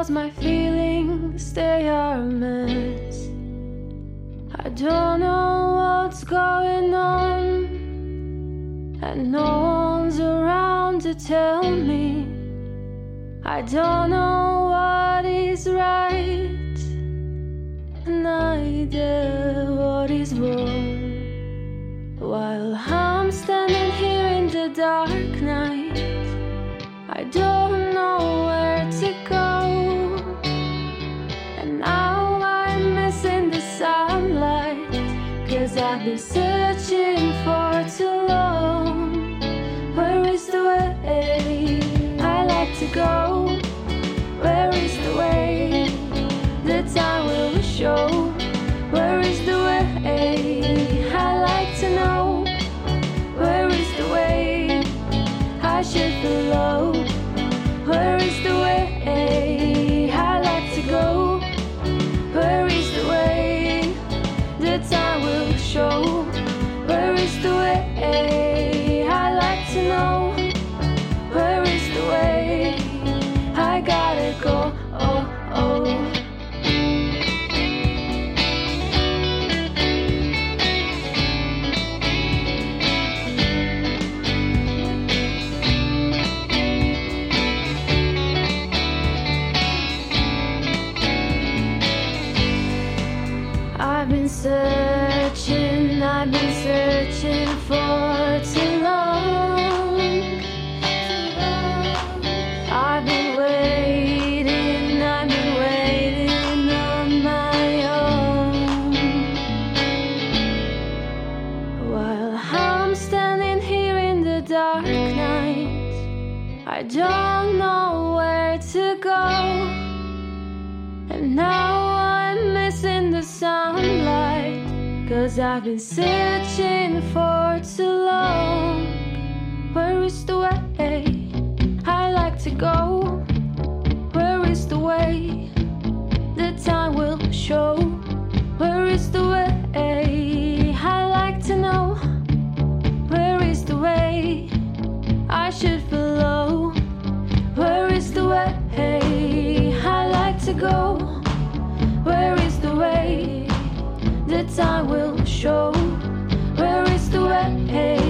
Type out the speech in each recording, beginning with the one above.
Cause my feelings, they are a mess. I don't know what's going on, and no one's around to tell me. I don't know what is right, neither what is wrong. While I'm standing here in the dark night, I don't know where to go. I've been searching for too long. Where is the way I like to go? Where is the way that time will show? Where is the way I like to know? Where is the way I should follow? I don't know where to go. And now I'm missing the sunlight. Cause I've been searching for too long. Where is the way I like to go? Where is the way the time will show? Where is the way time will show? Where is the way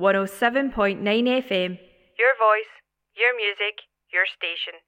107.9 FM. Your voice, your music, your station.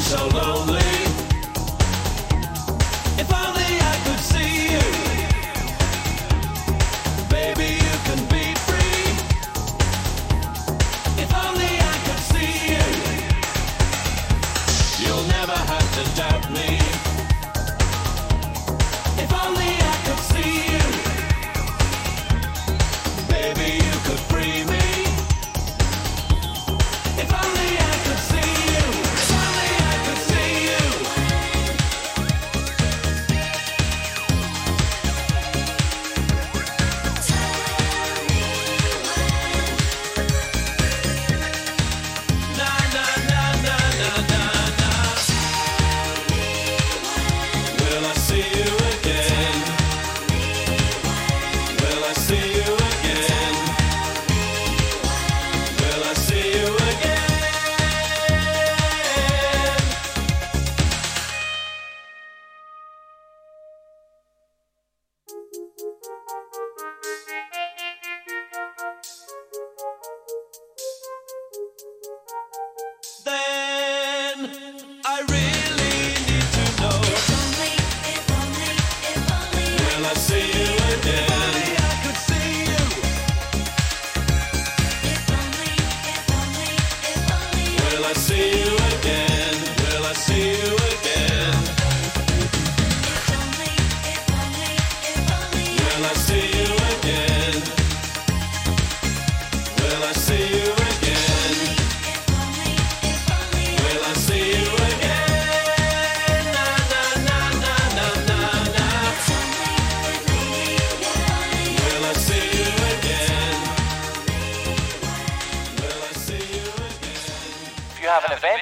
so lonely.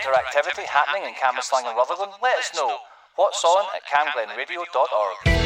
interactivity happening in Cambuslang and Rutherglen, let us know. What's on at camglenradio.org.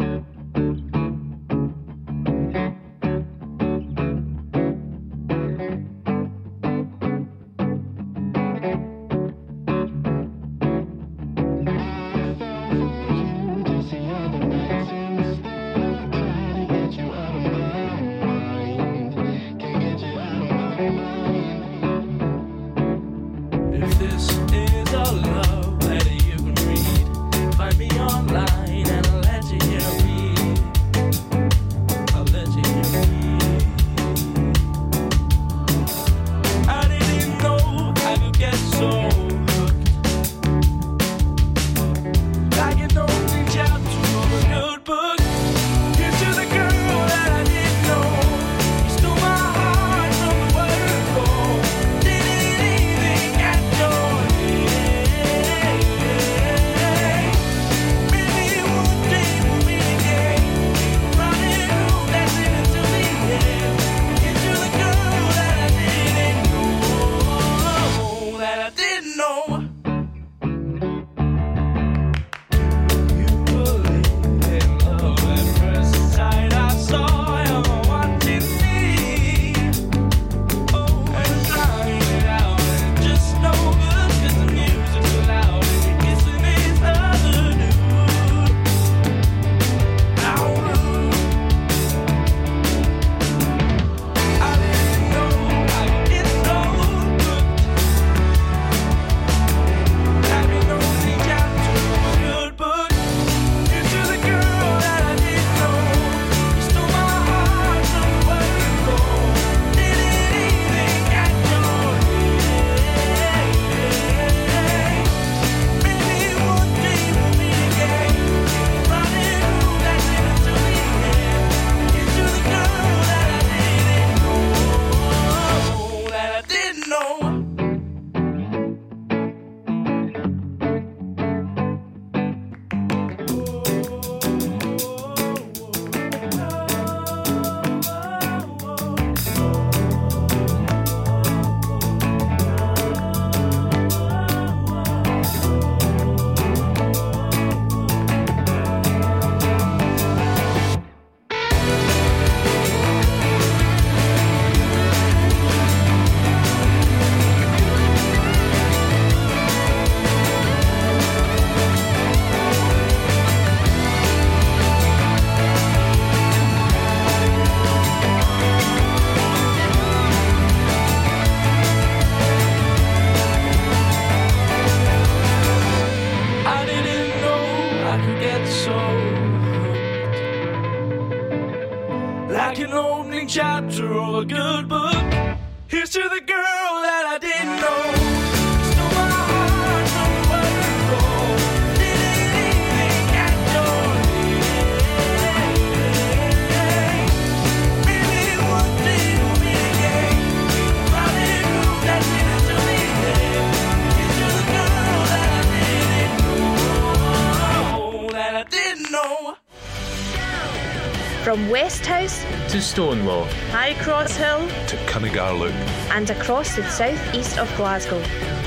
West House to Stonelaw, High Cross Hill to Cuningar Loop, and across the southeast of Glasgow.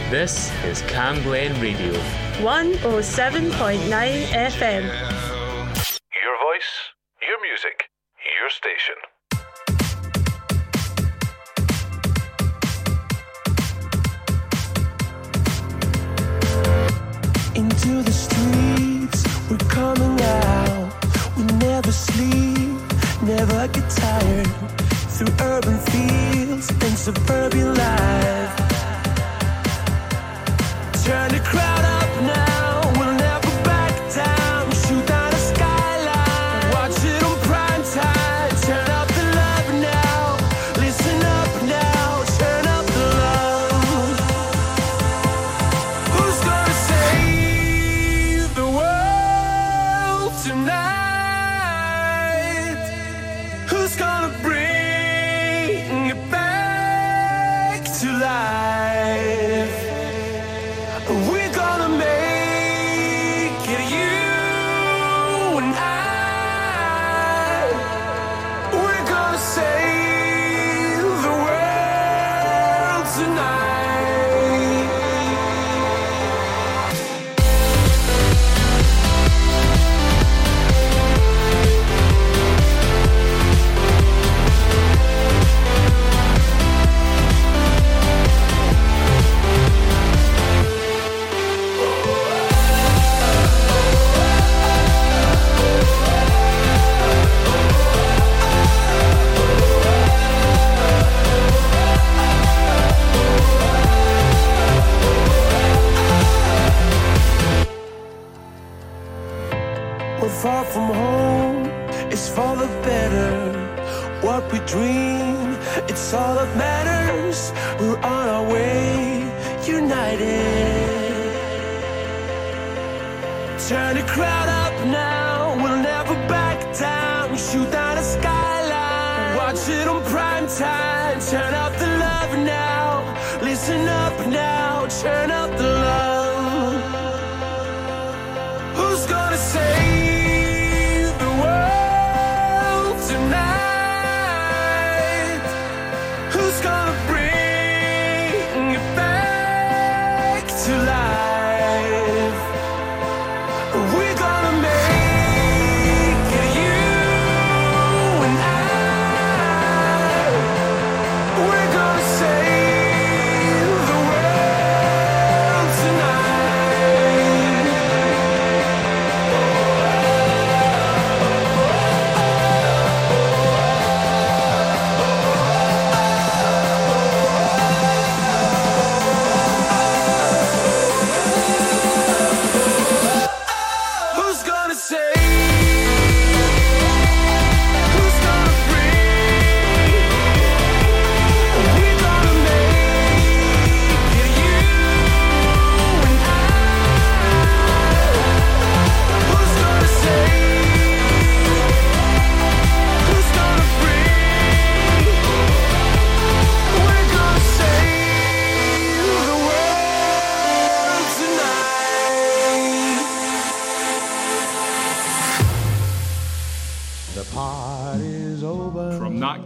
This is Cam Glen Radio 107.9 FM.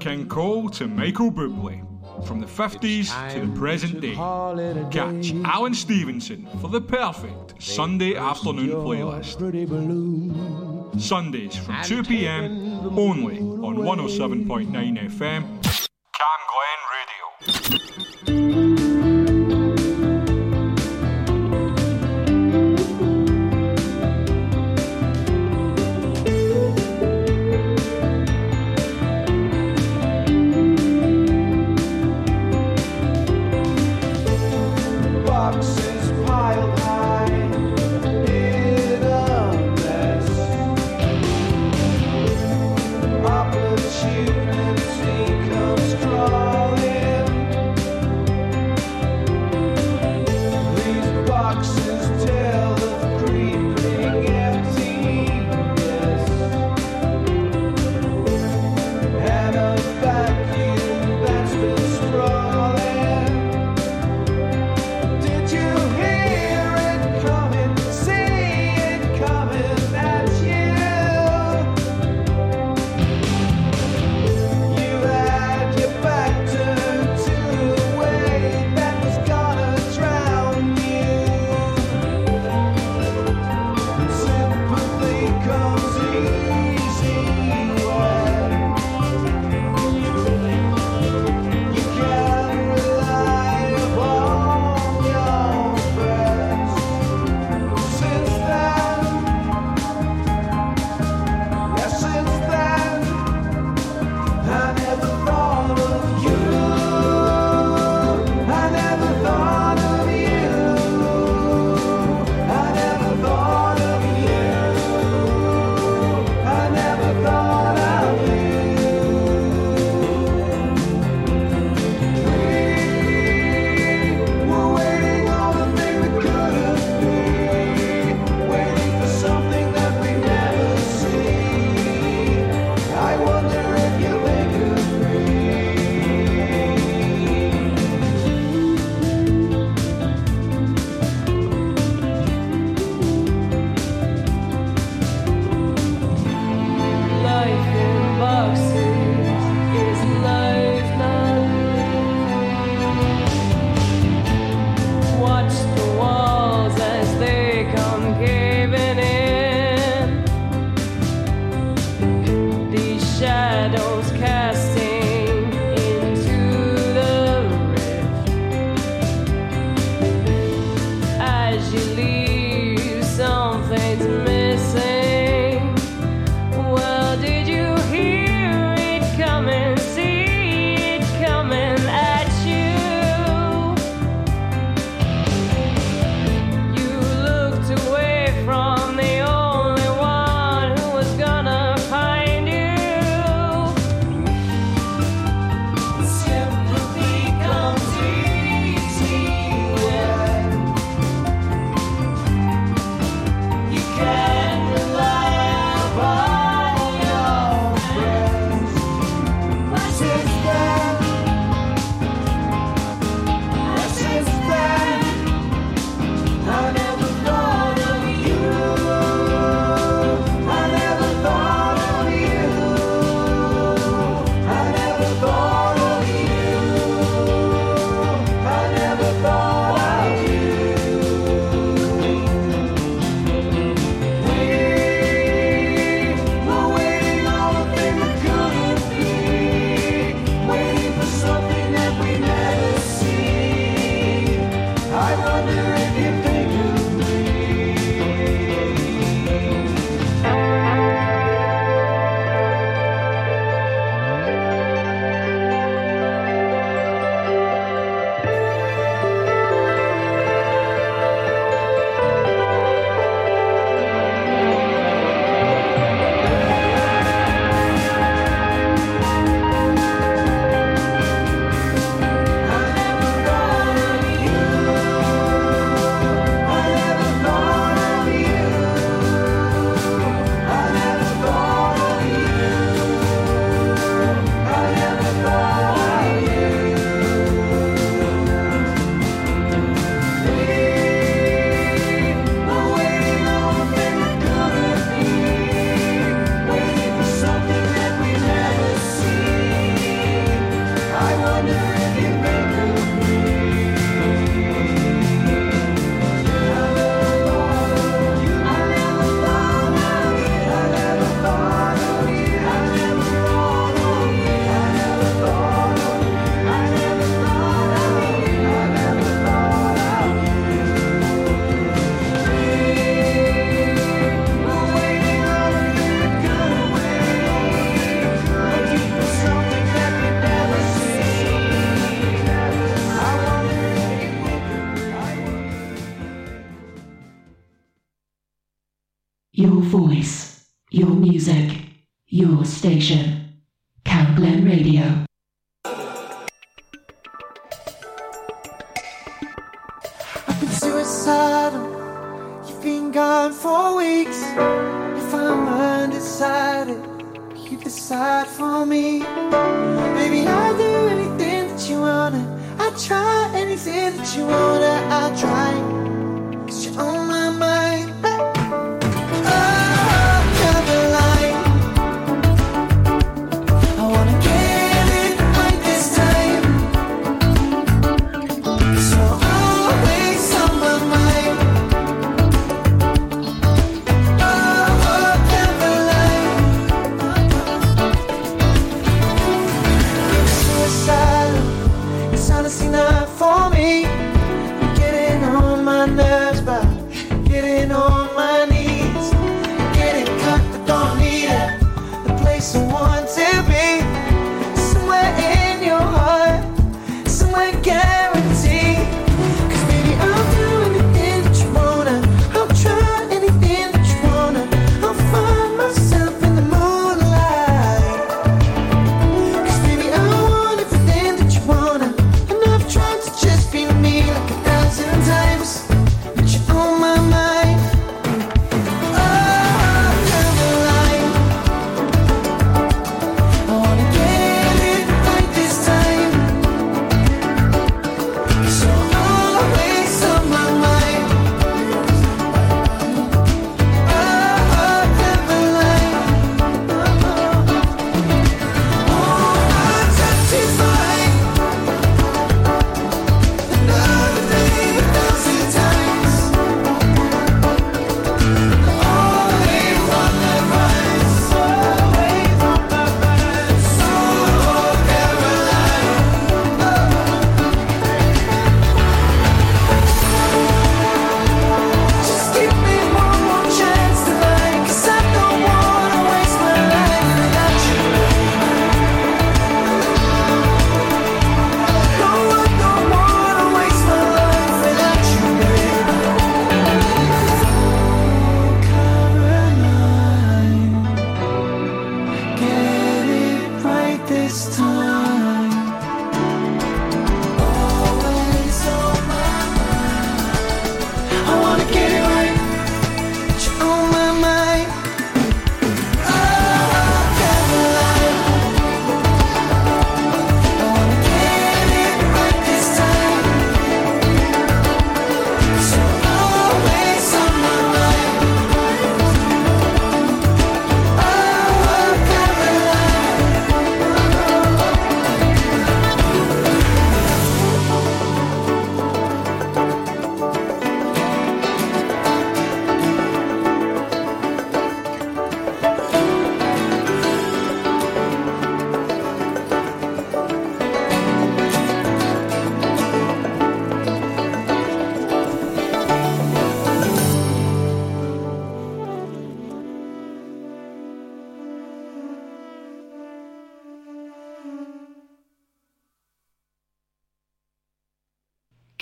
King Cole to Michael Bublé. From the 50s to the present day, catch Alan Stevenson for the perfect Sunday afternoon playlist. Sundays from 2 pm only on 107.9 FM, Cam Glen Radio.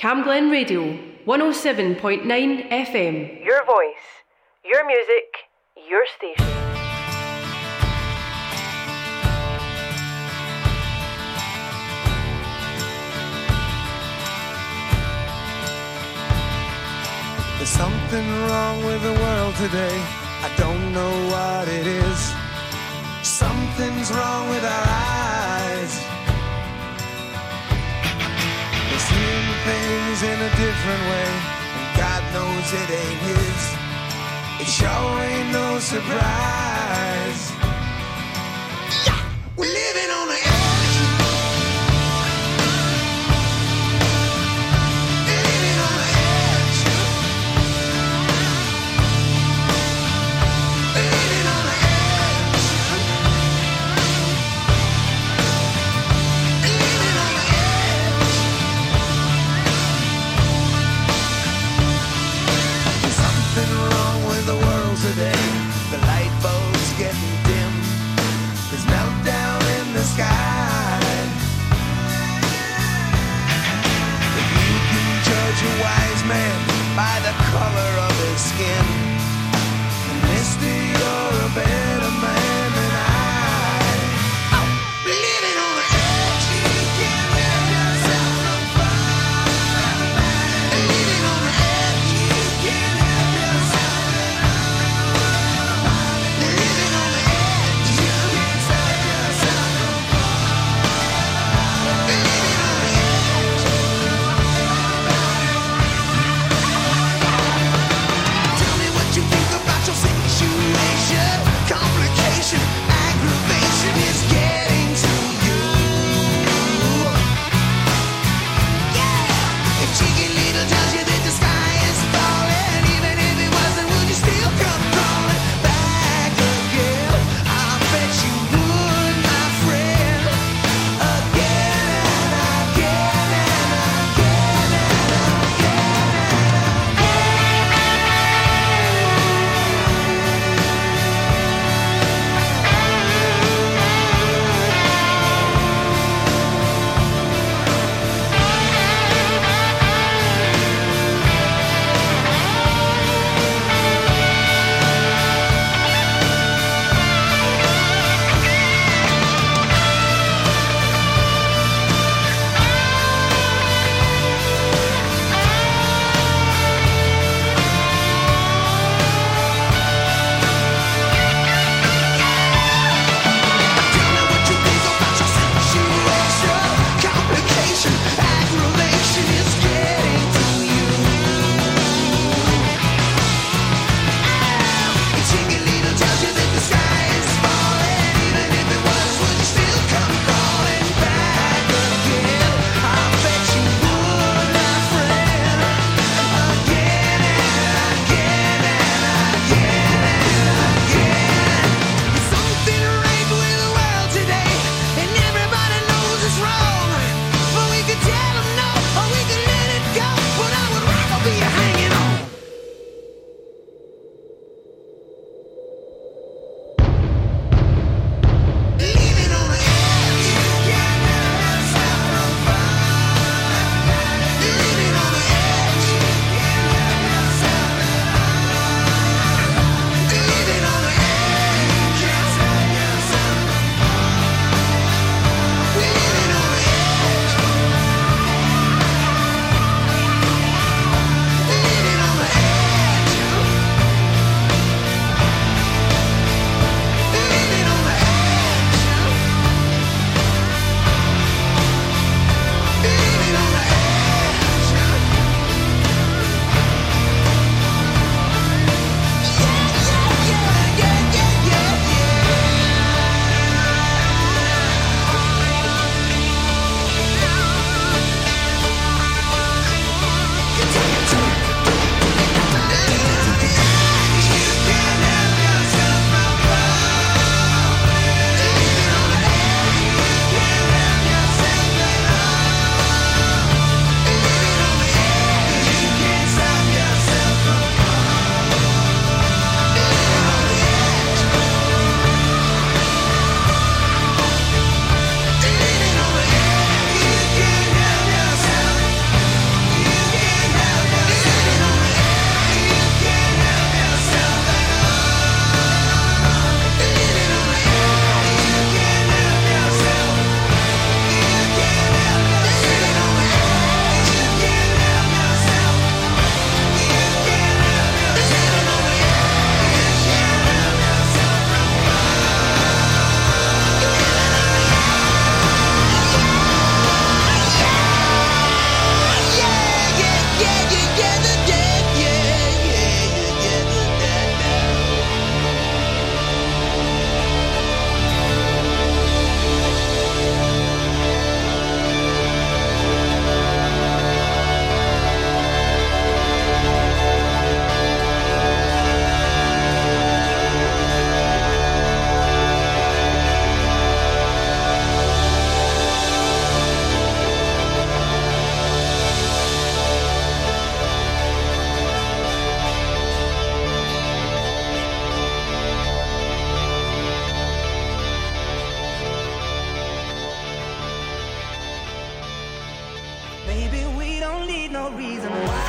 Camglen Radio, 107.9 FM. Your voice, your music, your station. There's something wrong with the world today. I don't know what it is. Something's wrong with our eyes. It's things in a different way, and God knows it ain't his. It sure ain't no surprise. Yeah, we're living on the wise man by the color of his skin.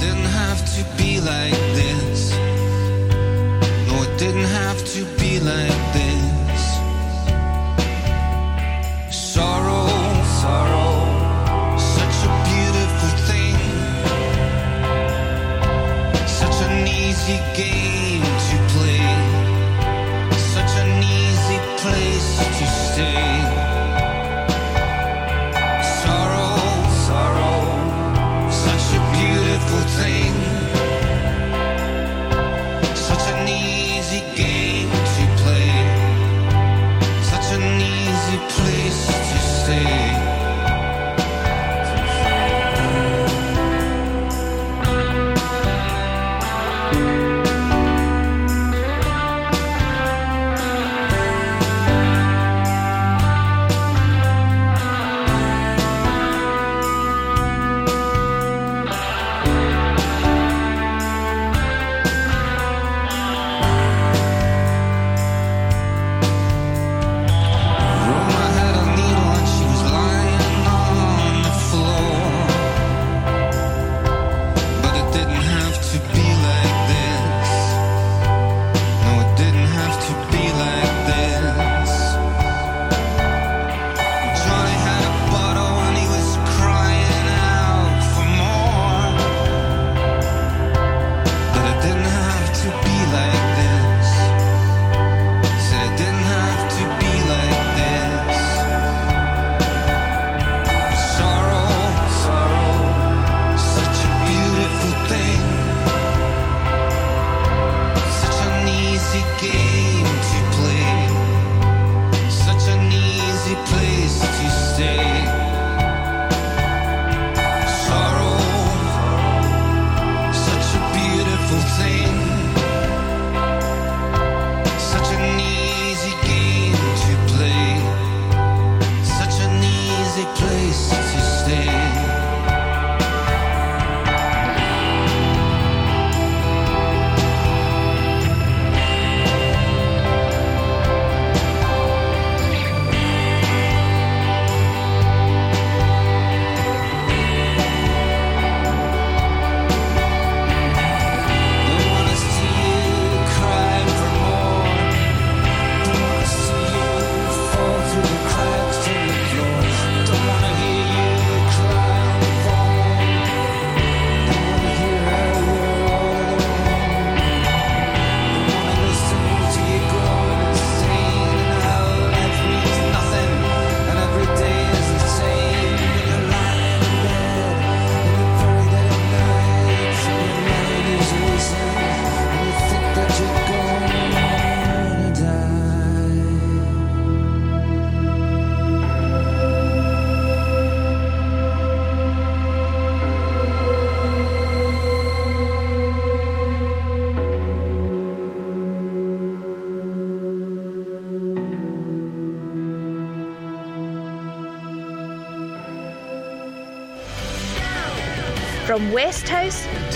didn't have to be like this. No, it didn't have to be like this. Sorrow, sorrow, such a beautiful thing, such an easy game.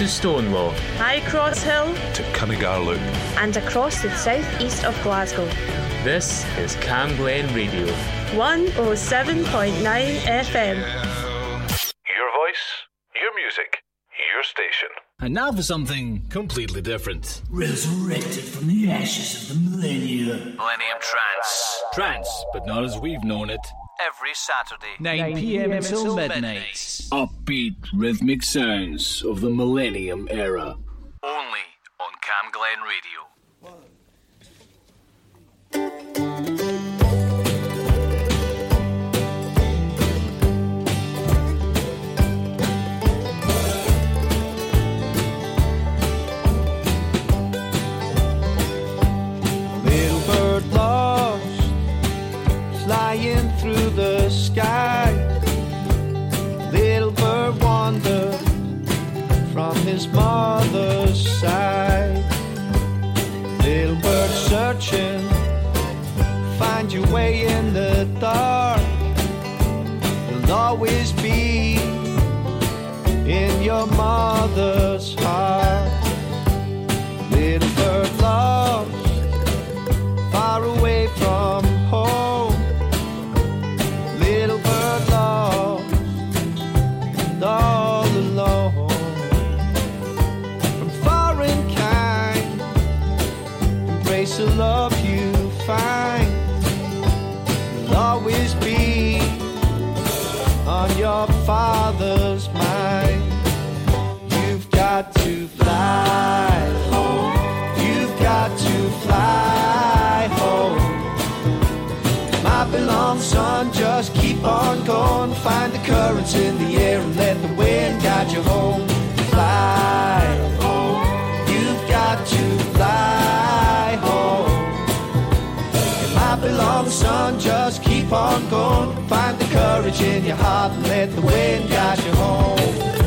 to Stonelaw, High Cross Hill, to Cuningar Loop, and across the southeast of Glasgow. This is Camglen Radio, 107.9 FM. Your voice, your music, your station. And now for something completely different. Resurrected from the ashes of the millennium. Millennium Trance. Trance, but not as we've known it every Saturday. 9 p.m. until midnight. Upbeat rhythmic sounds of the Millennium Era. Only on Camglen Radio. Little bird lost, flying through sky. Little bird wandered from his mother's side. Little bird searching, find your way in the dark. You'll always be in your mother's father's mind. You've got to fly home. You've got to fly home. My beloved son, just keep on going. Find the currents in the air and let the wind guide you home. Fly beloved son, just keep on going. Find the courage in your heart and let the wind guide you home.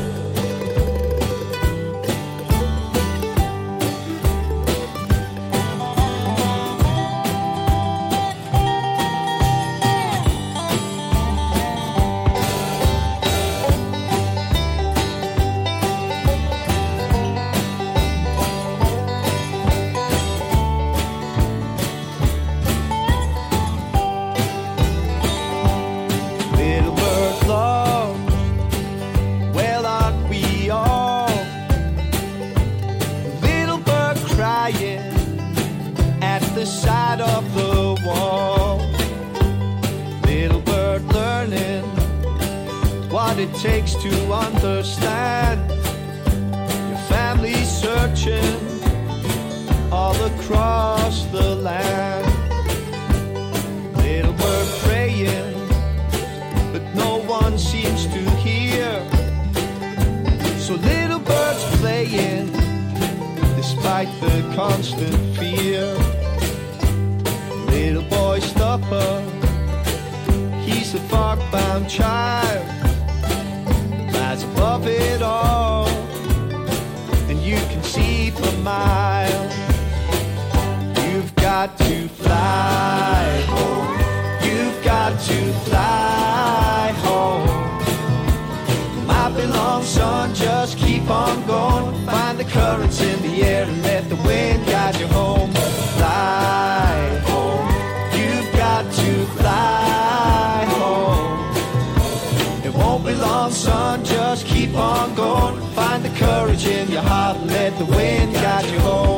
Keep on going. Find the courage in your heart and let the wind guide you home.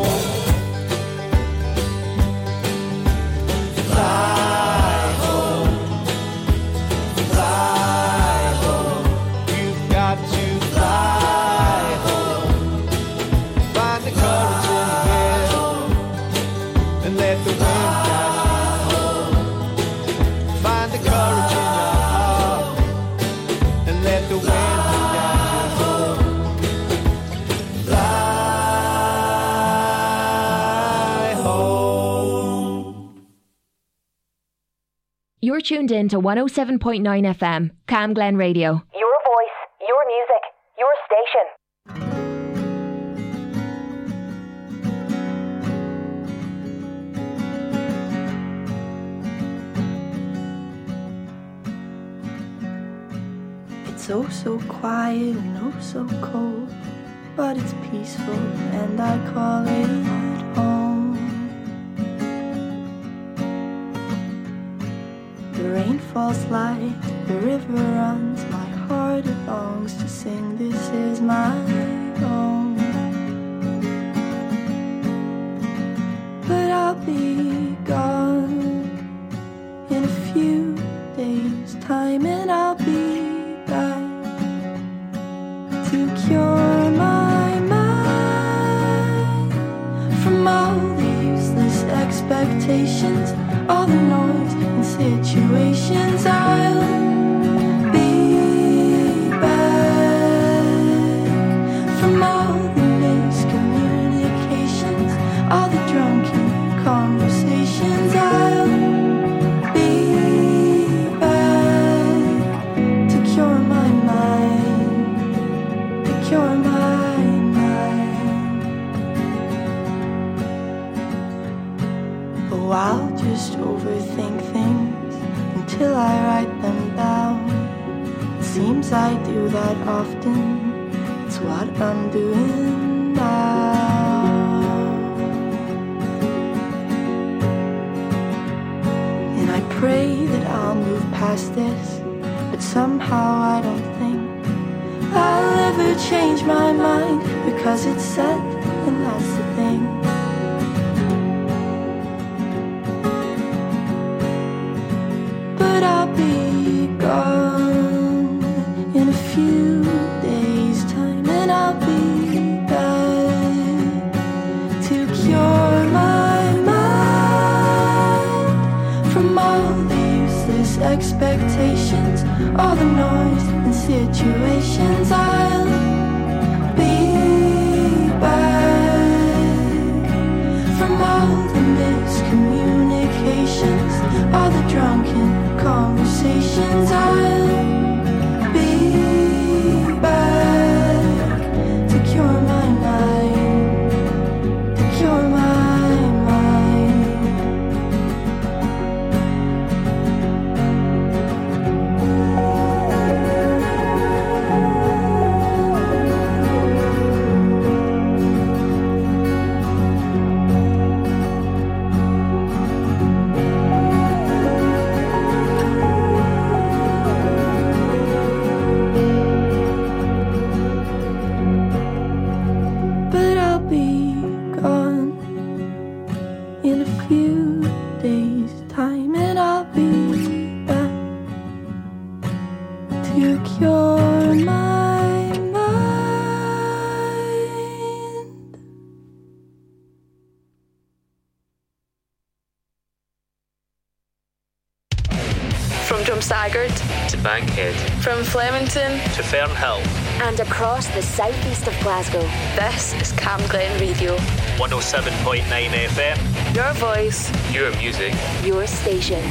You're tuned in to 107.9 FM, Camglen Radio. Your voice, your music, your station. It's oh so quiet and oh so cold, but it's peaceful and I call it home. rain falls light, the river runs. My heart longs to sing. This is my own. But I'll be gone in a few days' time, and I'll be back to cure my mind from all the useless expectations, all the noise situations I'll Flemington to Fernhill and across the southeast of Glasgow. This is Cam Glen Radio. 107.9 FM. Your voice. Your music. Your station.